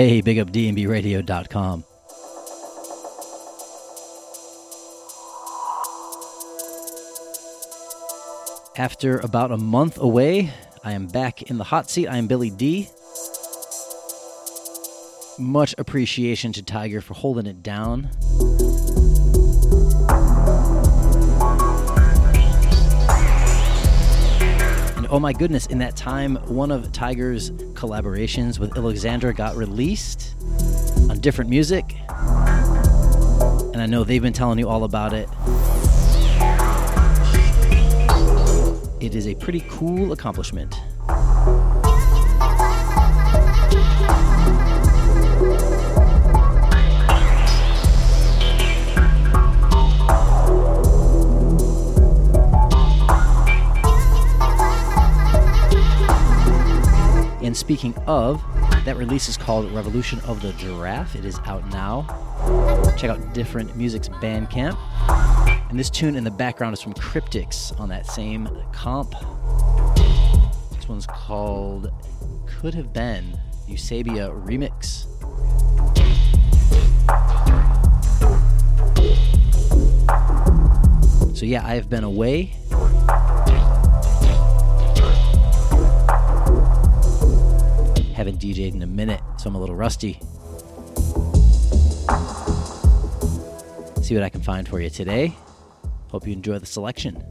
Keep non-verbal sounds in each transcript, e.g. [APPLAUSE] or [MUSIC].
Hey, big up dnbradio.com. After about a month away, I am back in the hot seat. I am Billy D. Much appreciation to Tiger for holding it down. And oh my goodness, in that time, one of Tiger's collaborations with Alexandra got released on different music. And I know they've been telling you all about it. It is a pretty cool accomplishment. Speaking of, that release is called Revolution of the Giraffe. It is out now. Check out Different Music's Bandcamp. And this tune in the background is from Cryptics on that same comp. This one's called Could Have Been Eusebeia Remix. So, yeah, I have been away. Haven't DJ'd in a minute, so I'm a little rusty. See what I can find for you today. Hope you enjoy the selection.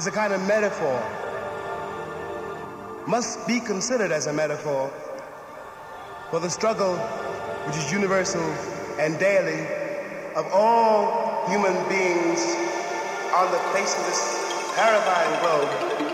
Is a kind of metaphor, must be considered as a metaphor for the struggle which is universal and daily of all human beings on the face of this terrifying globe.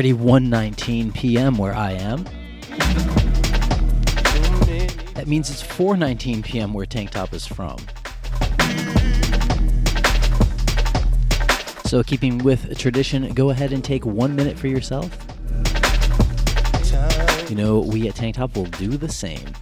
already 1:19 p.m. where I am. That means it's 4:19 p.m. where TankTop is from. So, keeping with tradition, go ahead and take one minute for yourself. You know, we at TankTop will do the same.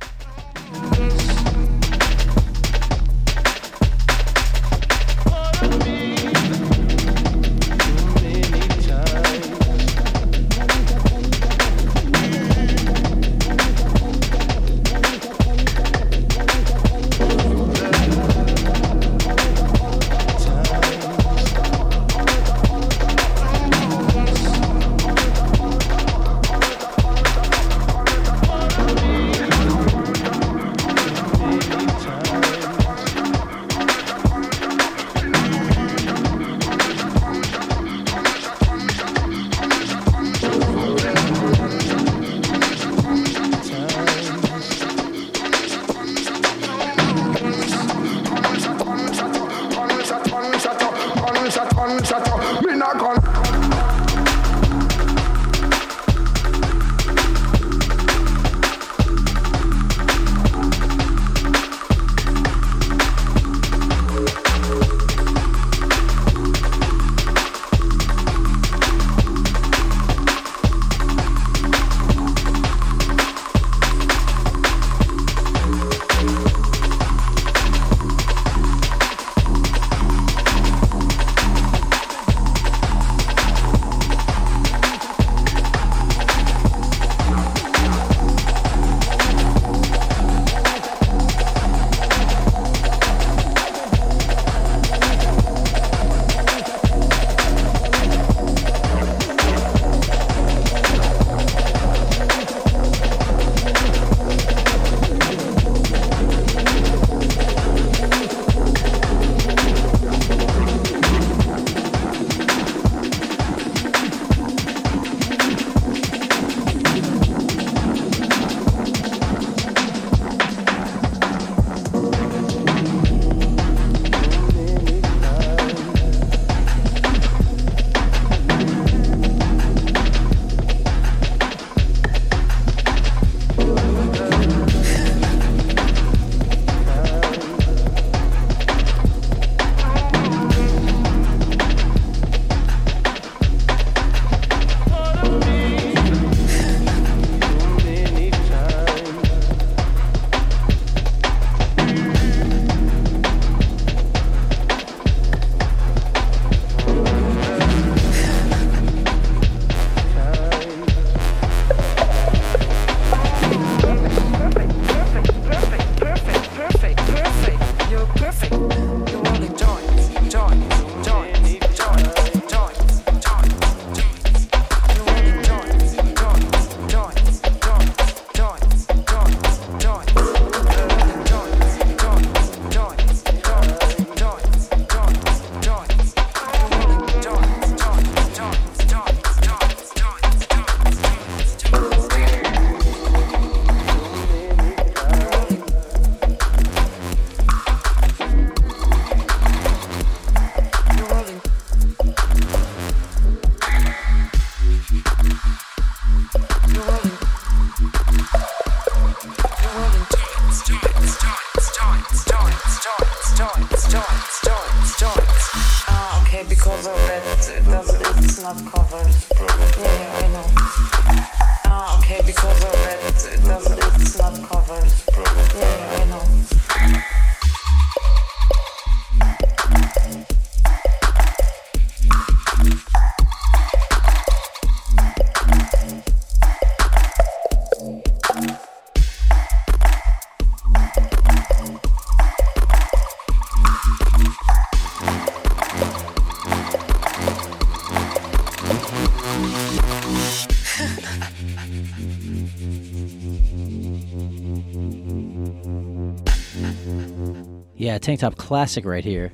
Tank top classic right here.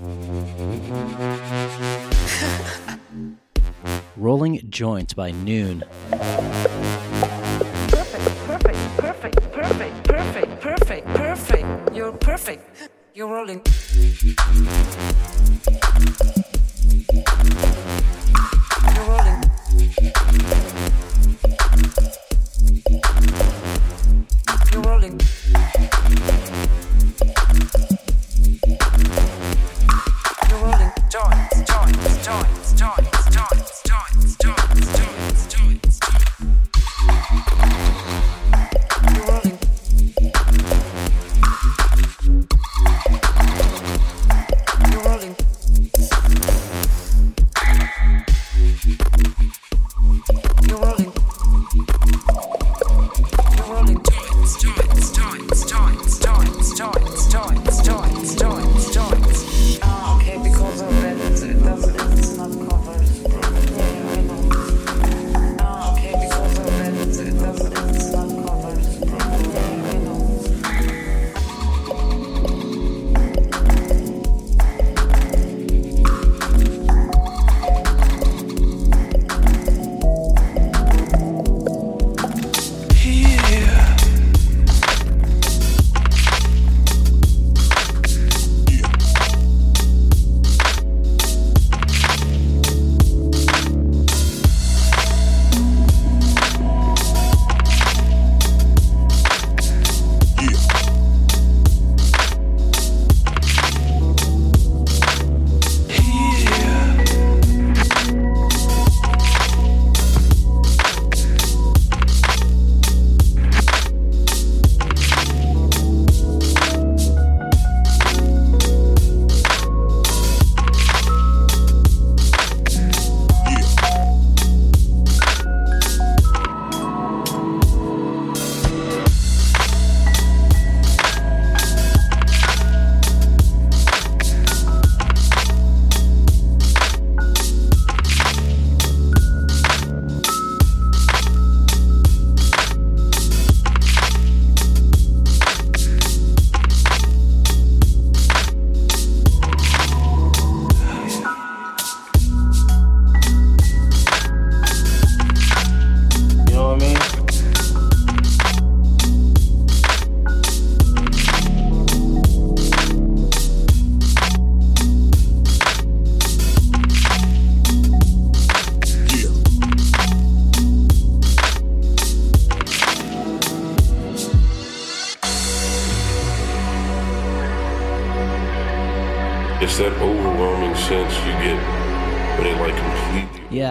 [LAUGHS] Rolling Joints by Noon. Perfect, perfect, perfect, perfect, perfect, perfect, perfect. You're perfect. You're rolling.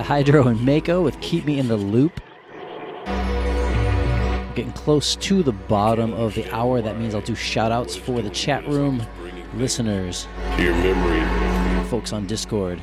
Hydro and Mako with Keep Me in the Loop. Getting close to the bottom of the hour. That means I'll do shout outs for the chat room listeners, to your memory. folks on Discord.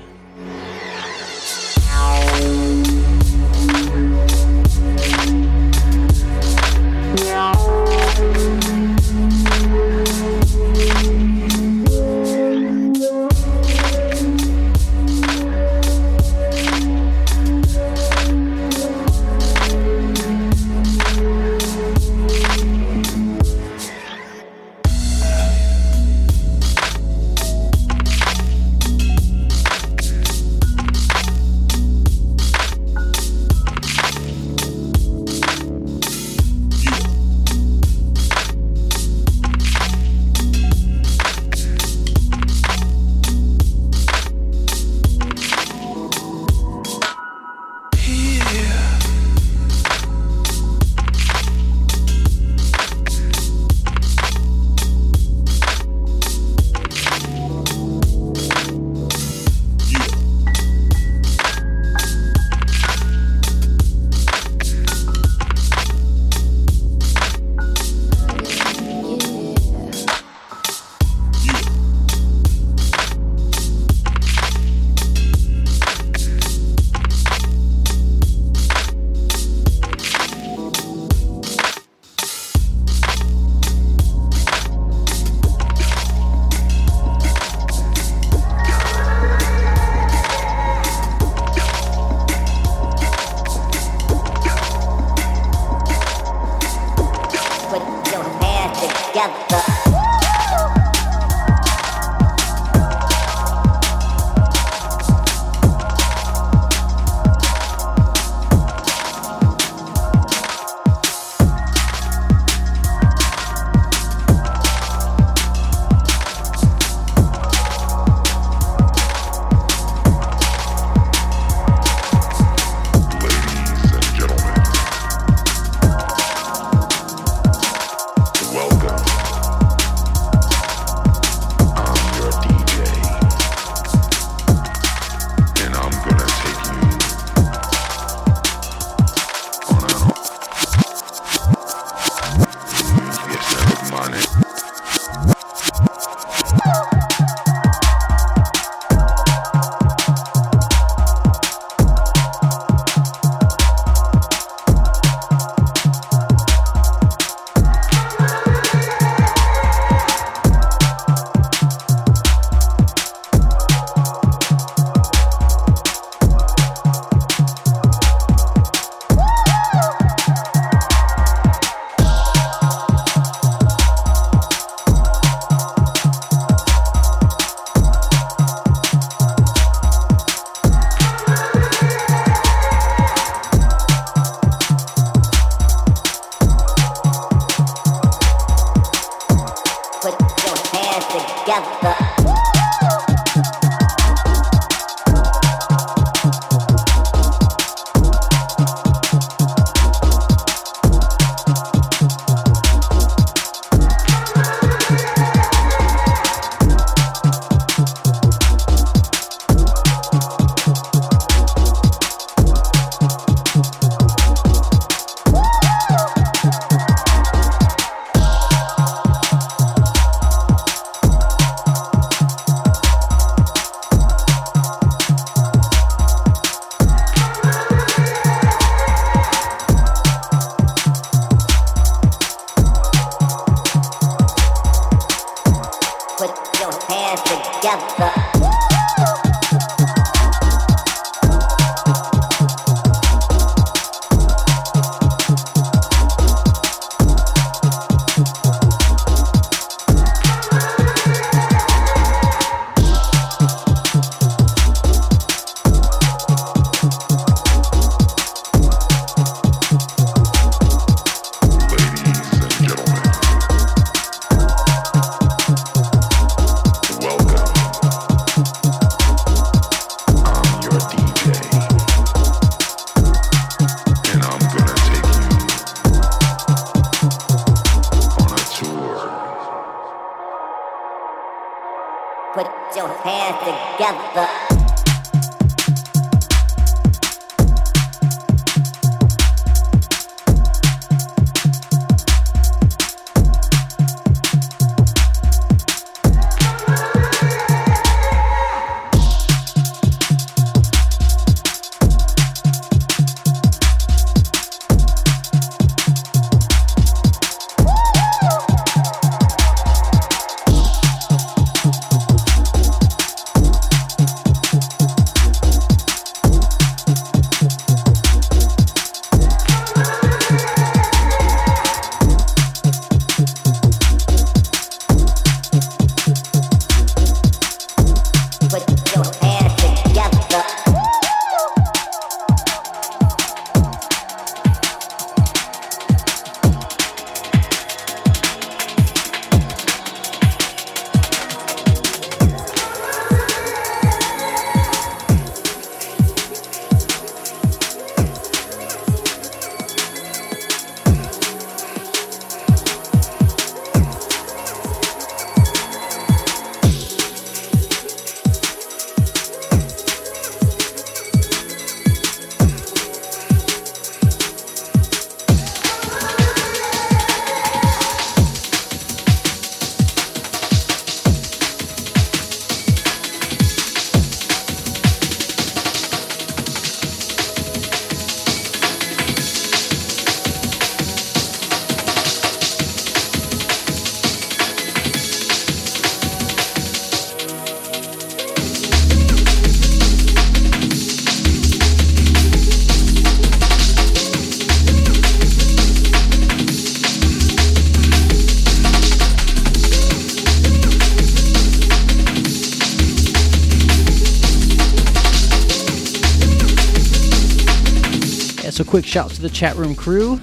Quick shouts to the chat room crew.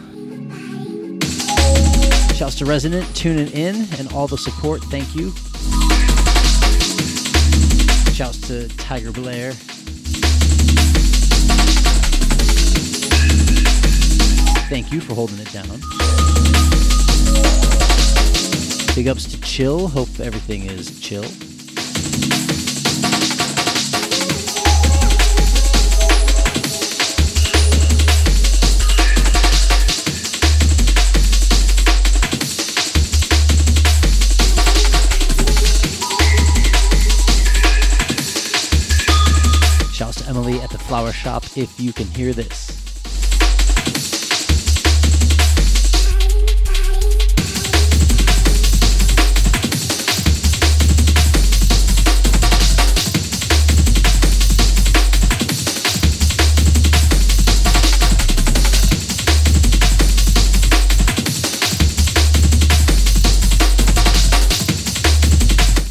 Shouts to Resident, tuning in and all the support. Thank you. Shouts to Tiger Blair. Thank you for holding it down. Big ups to Chill. Hope everything is chill. If you can hear this.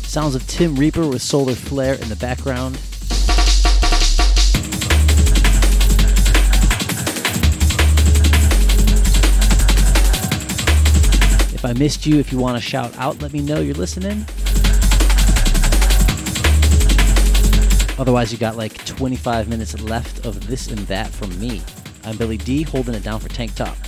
Sounds of Tim Reaper with Solar Flare in the background. If I missed you, if you want to shout out, let me know you're listening. Otherwise, you got like 25 minutes left of this and that from me. I'm Billy D, holding it down for TankTop.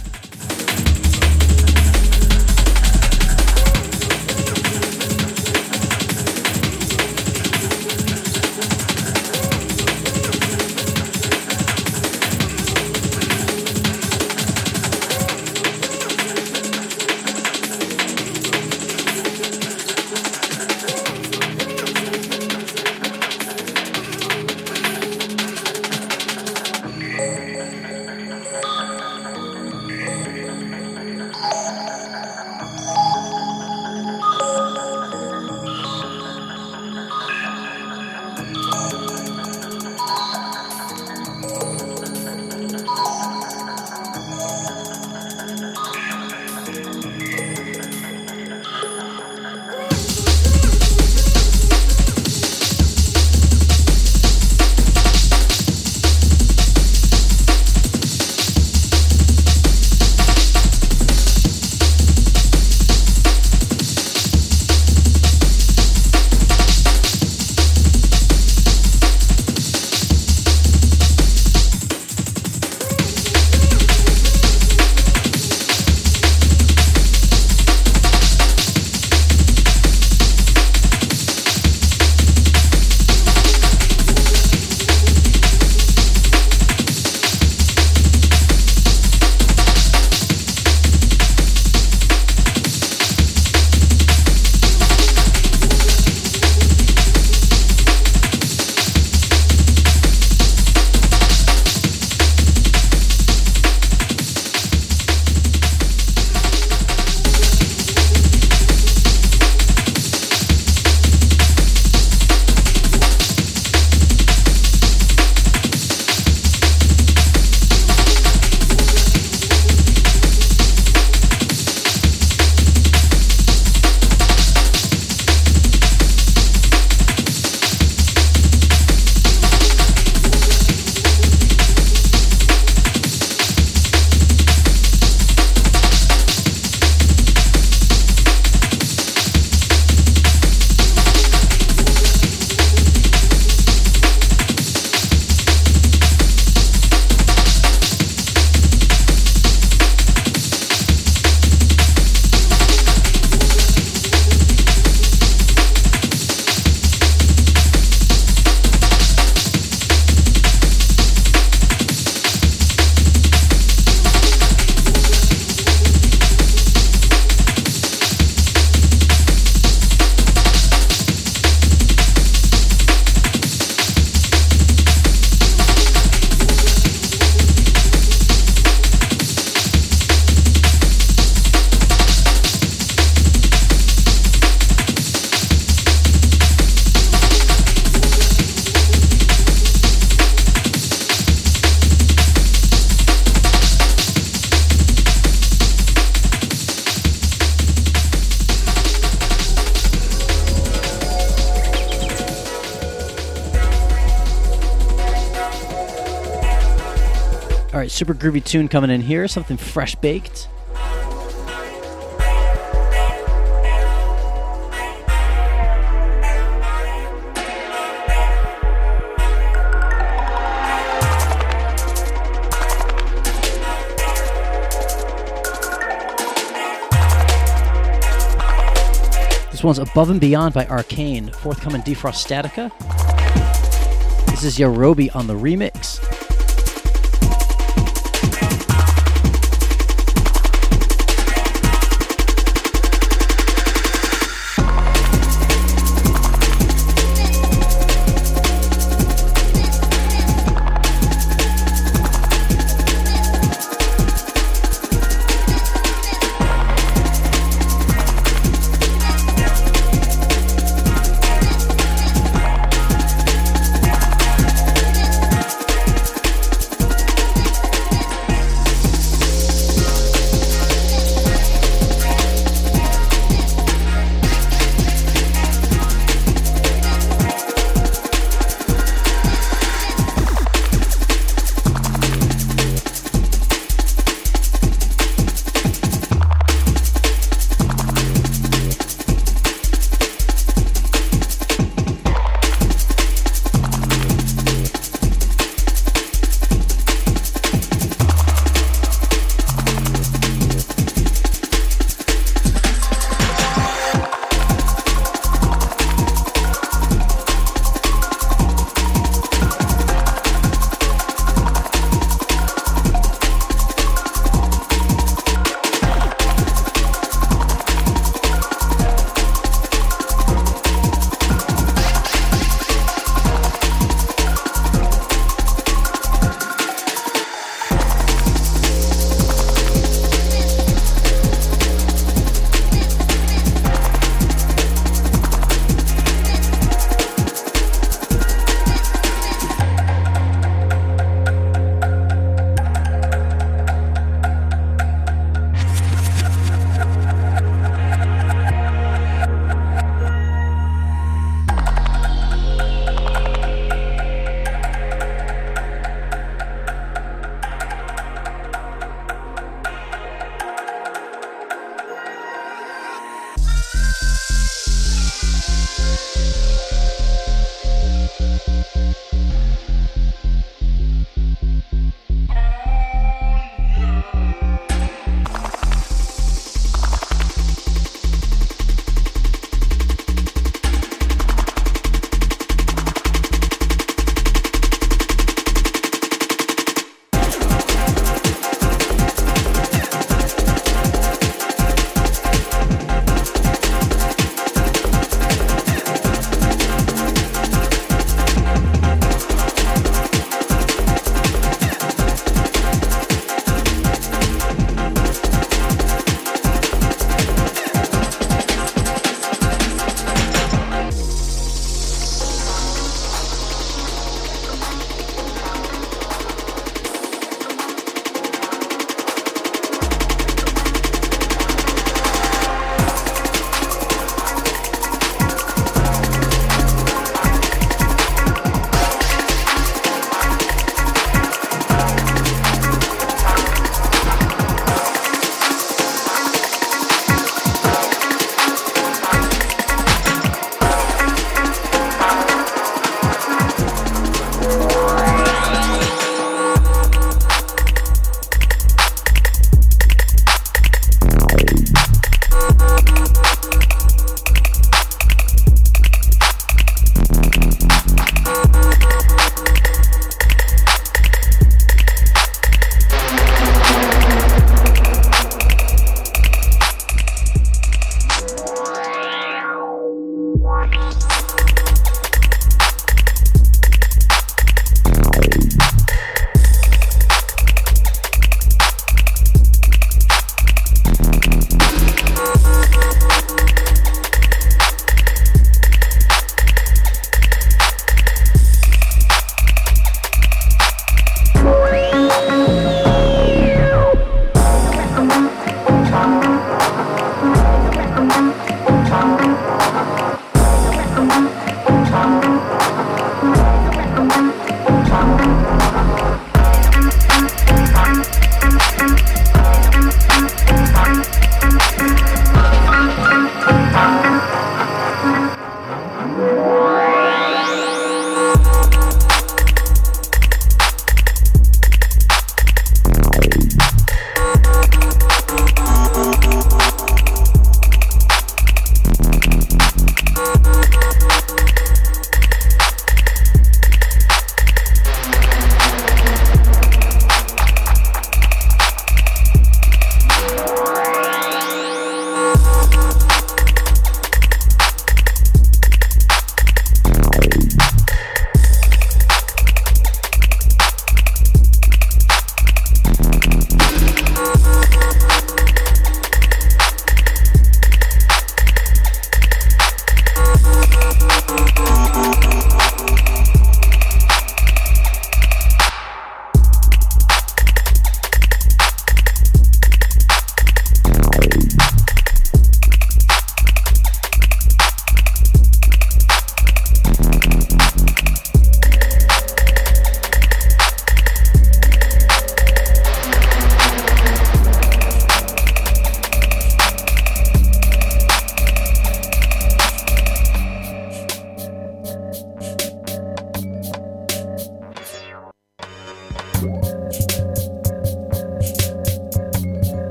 Super groovy tune coming in here, something fresh baked. This one's Above and Beyond by Arcane, forthcoming Defrost Statica. This is Yarobi on the remix.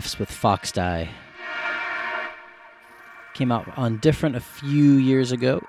Graphs with Fox Die. Came out on different a few years ago.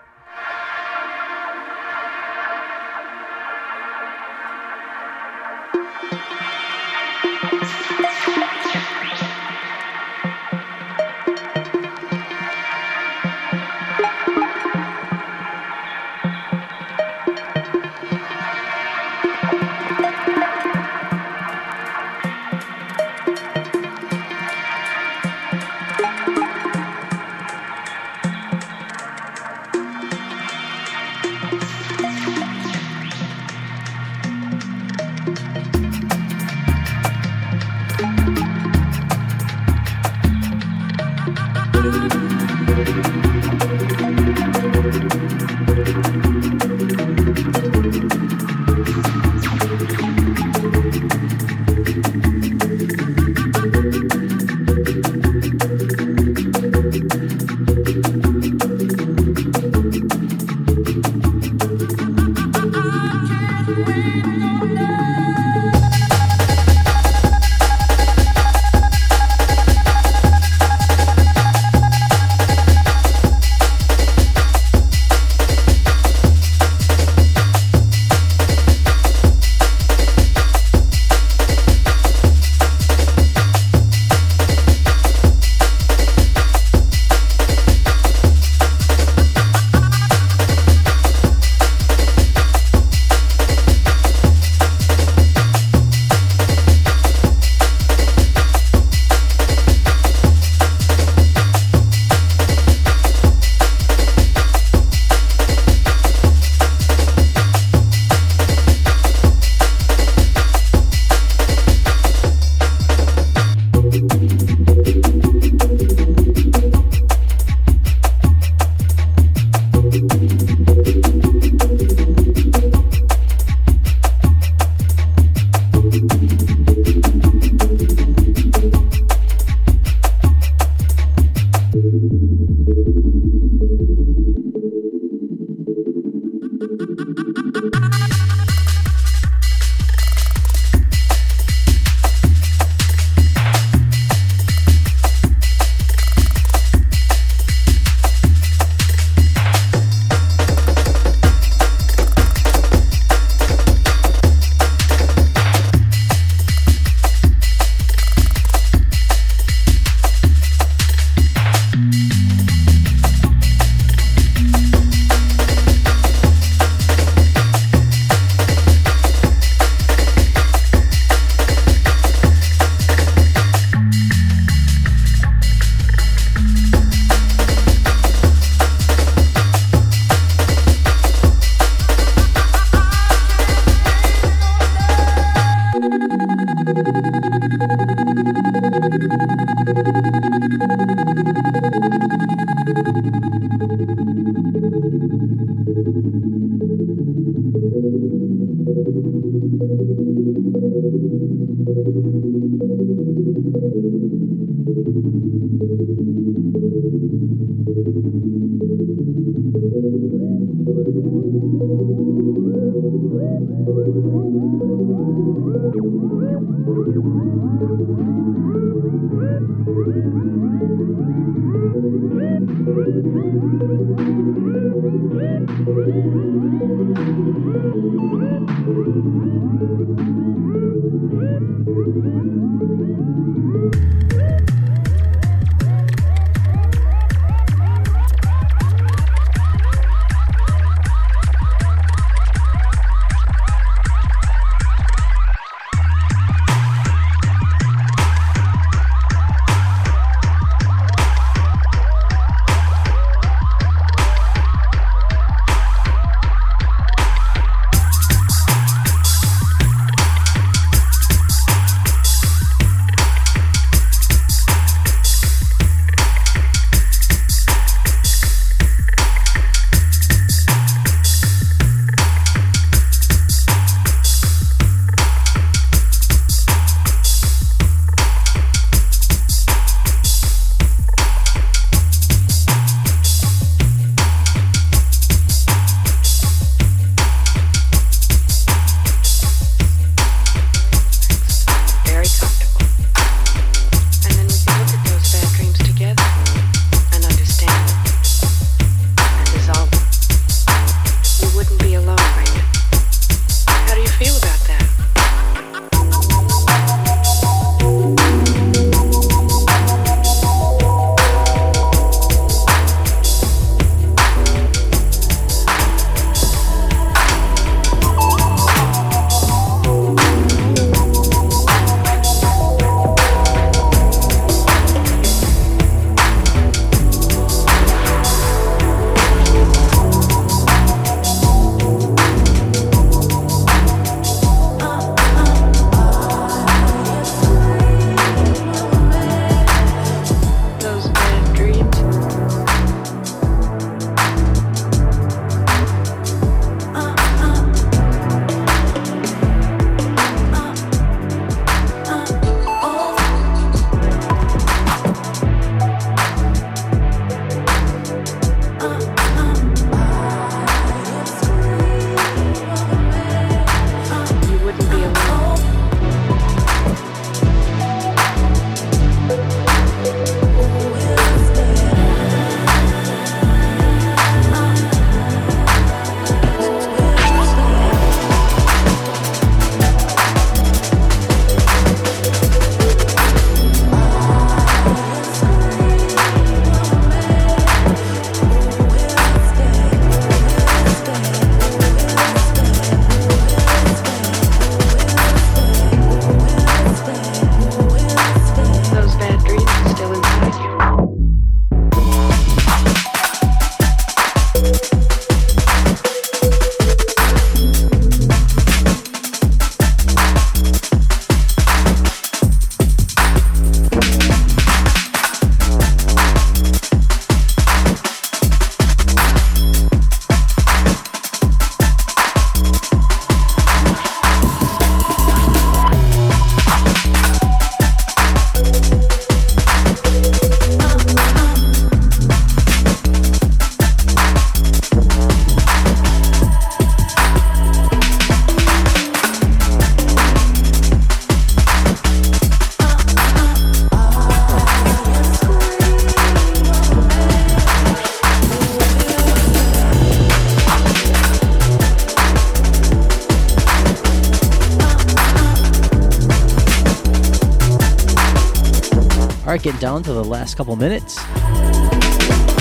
Down to the last couple minutes.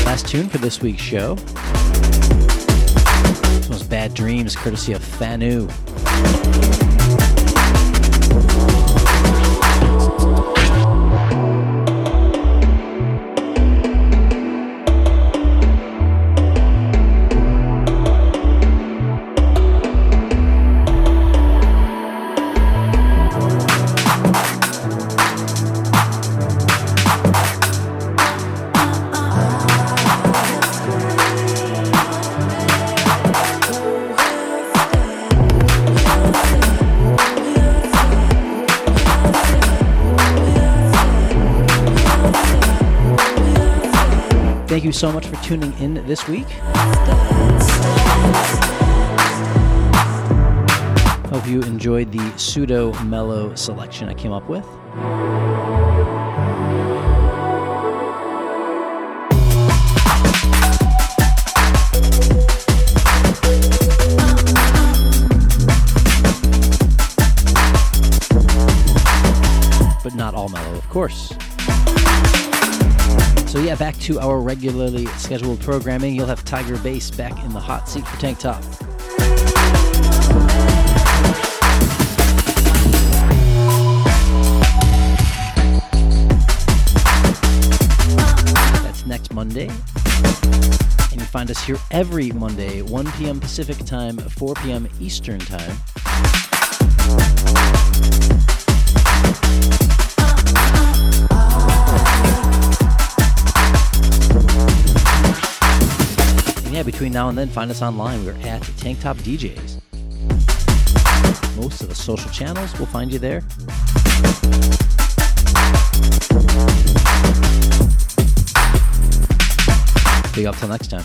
Last tune for this week's show. This one's Bad Dreams, courtesy of Fanu. Thank you so much for tuning in this week. Hope you enjoyed the pseudo mellow selection I came up with. But not all mellow, of course. Yeah, back to our regularly scheduled programming. You'll have Tiger Bass back in the hot seat for TankTop. That's next Monday. And you find us here every Monday, 1 p.m. Pacific time, 4 p.m. Eastern time. Between now and then, find us online. We're at TankTop DJs. Most of the social channels will find you there. Big up till next time.